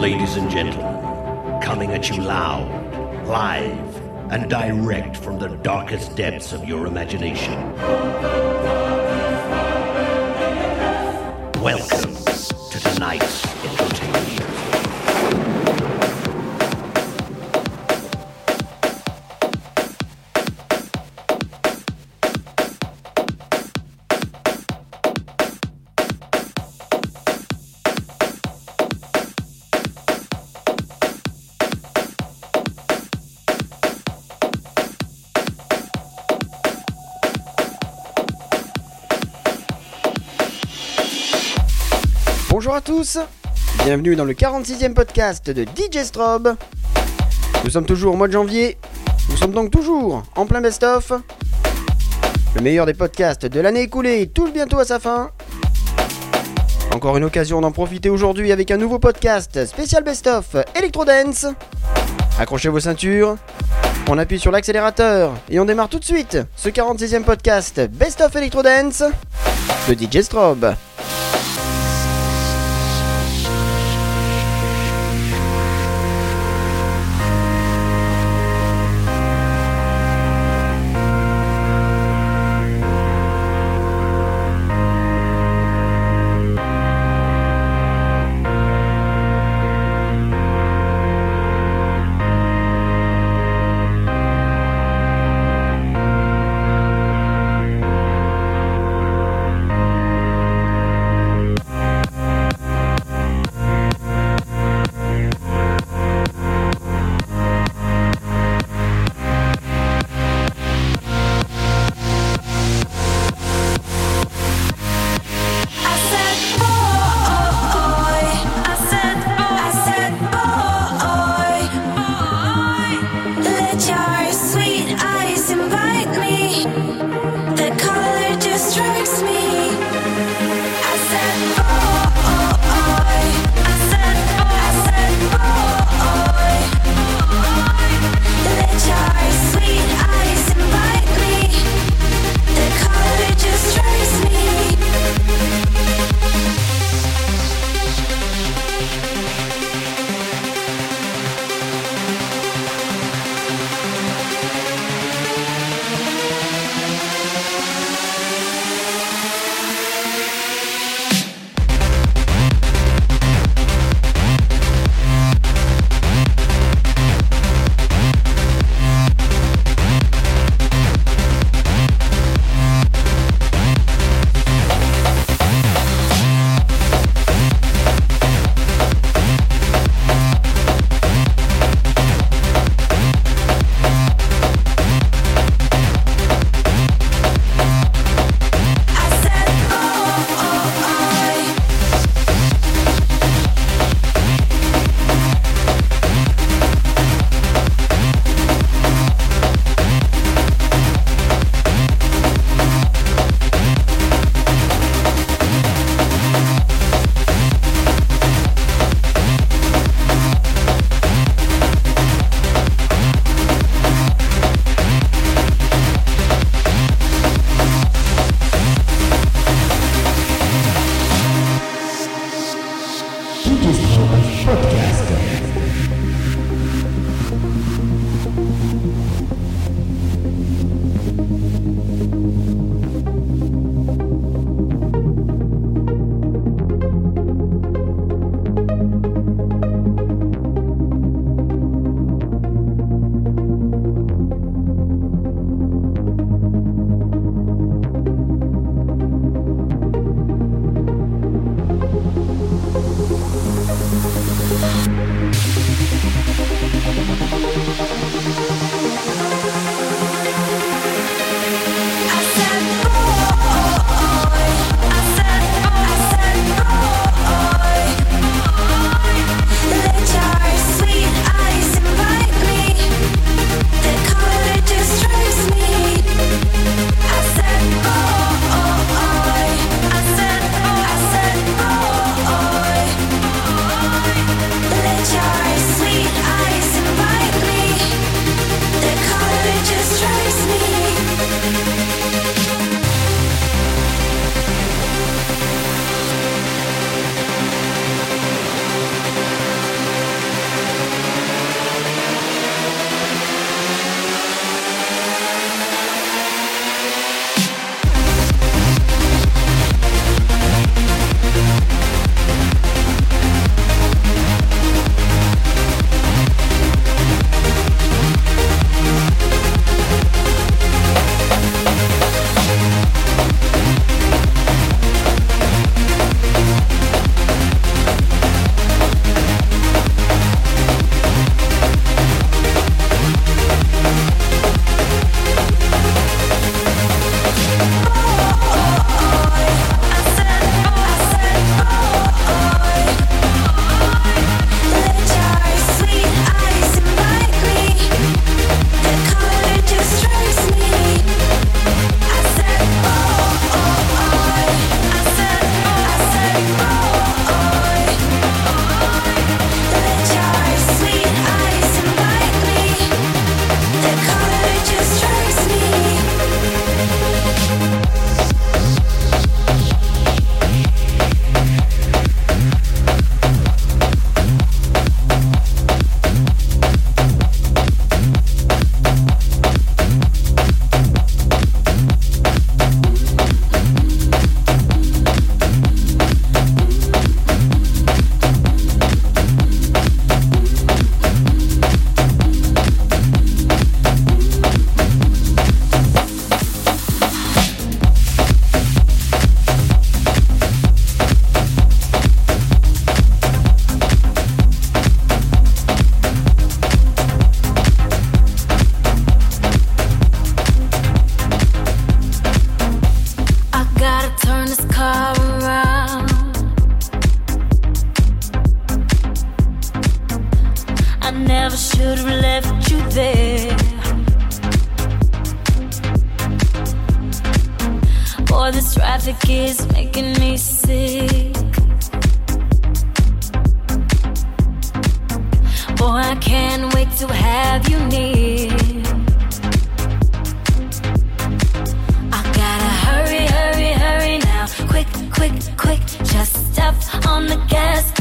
Ladies and gentlemen, coming at you loud, live, and direct from the darkest depths of your imagination. Welcome to tonight's tous, bienvenue dans le 46e podcast de DJ Strobe. Nous sommes toujours au mois de janvier, nous sommes donc toujours en plein best-of. Le meilleur des podcasts de l'année écoulée touche bientôt à sa fin. Encore une occasion d'en profiter aujourd'hui avec un nouveau podcast spécial best-of Electro Dance. Accrochez vos ceintures, on appuie sur l'accélérateur et on démarre tout de suite ce 46e podcast Best of Electro Dance de DJ Strobe.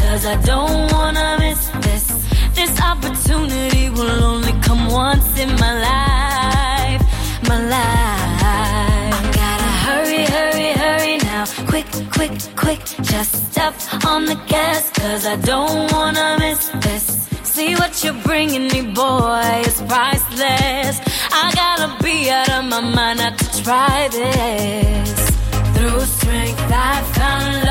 Cause I don't wanna miss this. This opportunity will only come once in my life. My life. I gotta hurry, hurry, hurry now. Quick, quick, quick. Just step on the gas, cause I don't wanna miss this. See what you're bringing me, boy, it's priceless. I gotta be out of my mind not to try this. Through strength, I found love.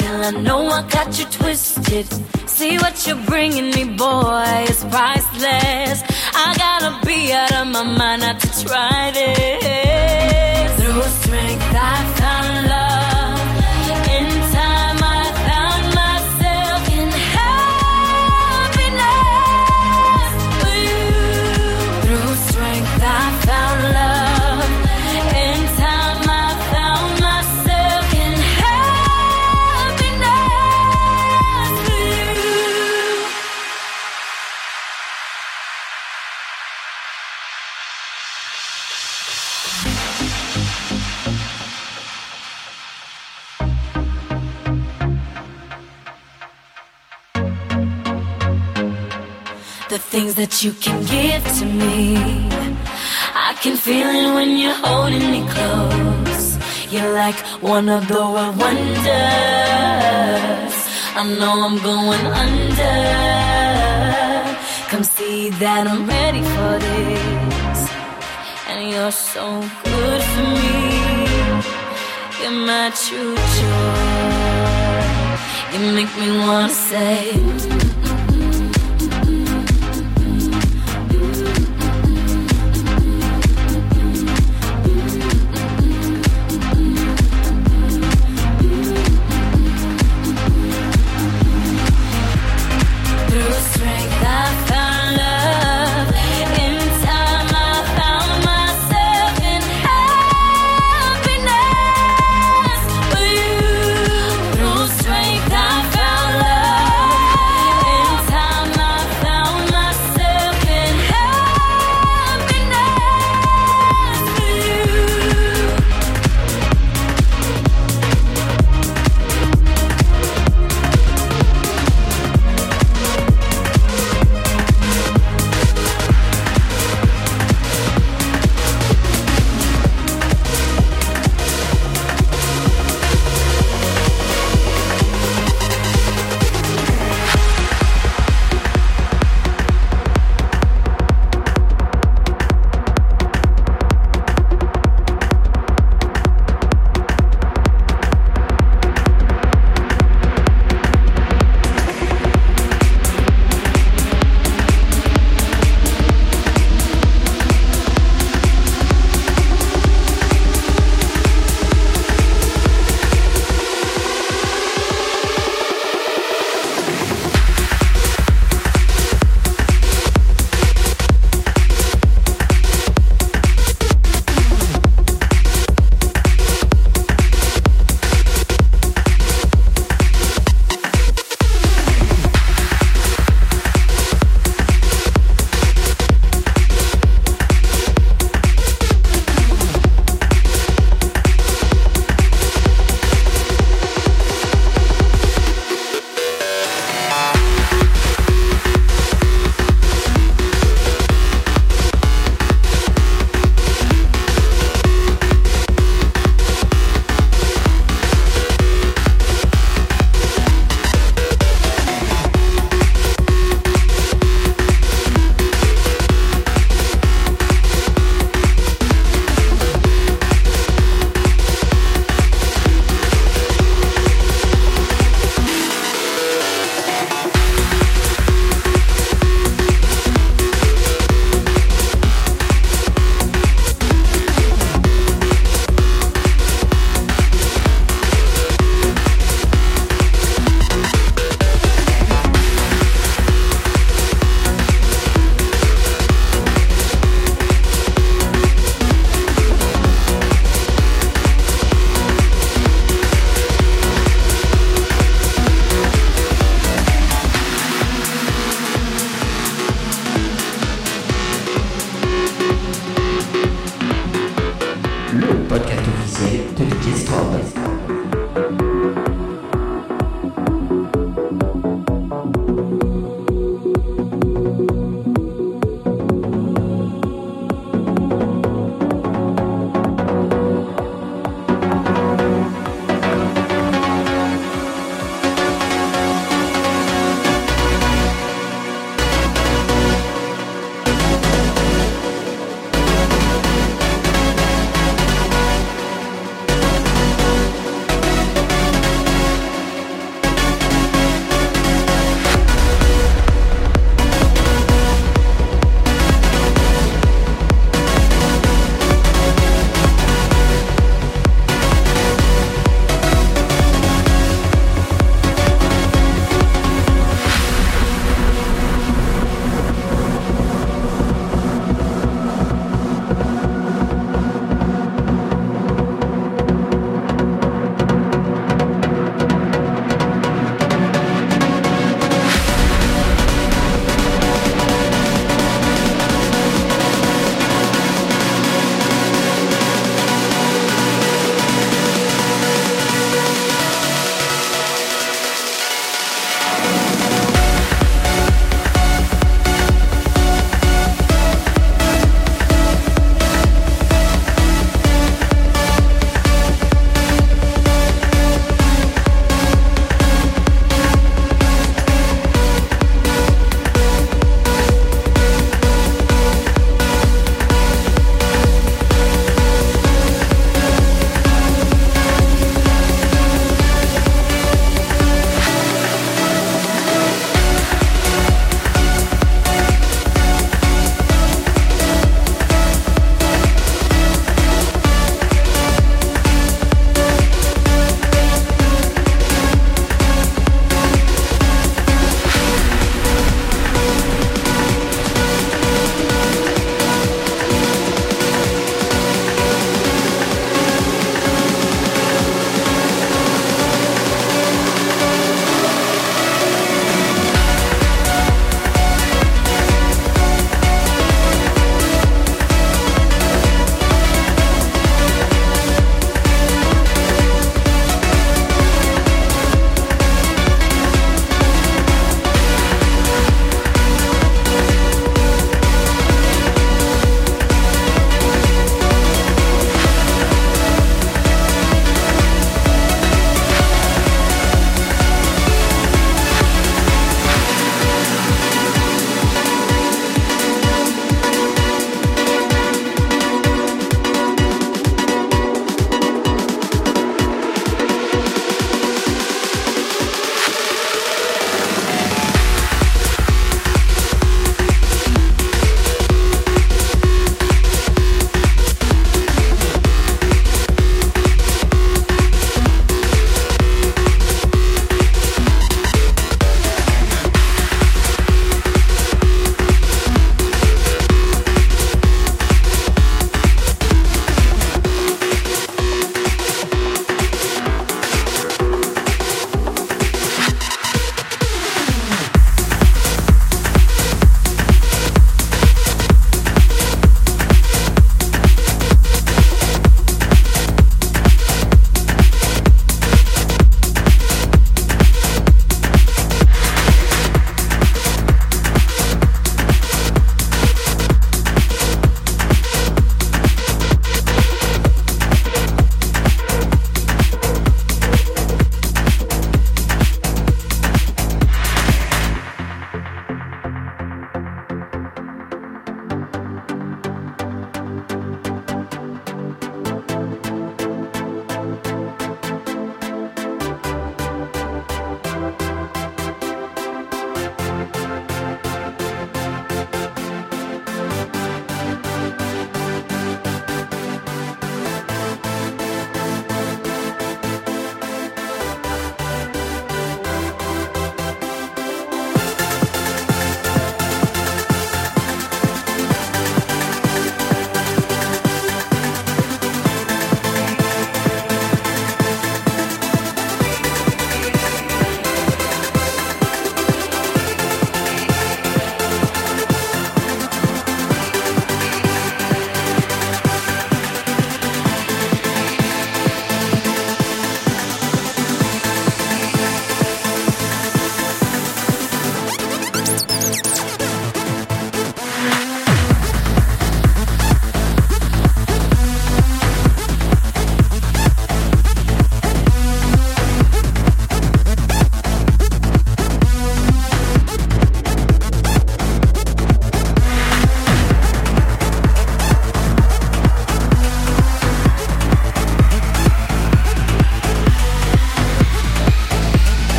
I I know I got you twisted. See what you're bringing me, boy, it's priceless. I gotta be out of my mind not to try this. Through strength, I found love. Things that you can give to me. I can feel it when you're holding me close. You're like one of the world wonders. I know I'm going under. Come see that I'm ready for this. And you're so good for me. You're my true joy. You make me wanna say.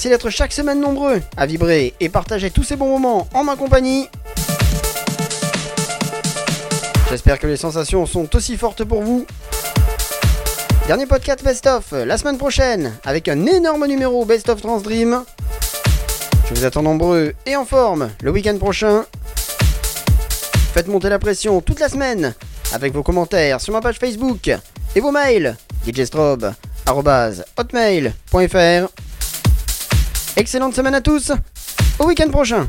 Merci d'être chaque semaine nombreux à vibrer et partager tous ces bons moments en ma compagnie. J'espère que les sensations sont aussi fortes pour vous. Dernier podcast Best of la semaine prochaine avec un énorme numéro Best of Trans Dream. Je vous attends nombreux et en forme le week-end prochain. Faites monter la pression toute la semaine avec vos commentaires sur ma page Facebook et vos mails djstrobe.hotmail.fr Excellente semaine à tous, au week-end prochain